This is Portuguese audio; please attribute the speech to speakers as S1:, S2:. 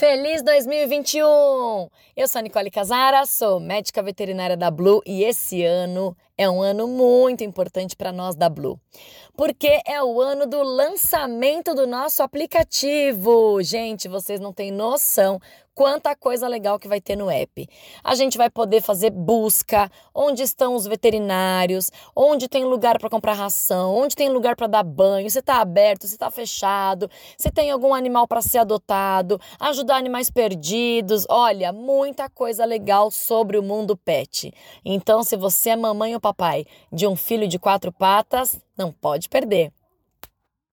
S1: Feliz 2021! Eu sou a Nicole Casara, sou médica veterinária da Blue e esse ano é um ano muito importante para nós da Blue, porque é o ano do lançamento do nosso aplicativo. Gente, vocês não têm noção quanta coisa legal que vai ter no app. A gente vai poder fazer busca, onde estão os veterinários, onde tem lugar para comprar ração, onde tem lugar para dar banho, se está aberto, se está fechado, se tem algum animal para ser adotado, ajudar animais perdidos. Olha, muita coisa legal sobre o mundo pet. Então, se você é mamãe ou papai de um filho de quatro patas, não pode perder.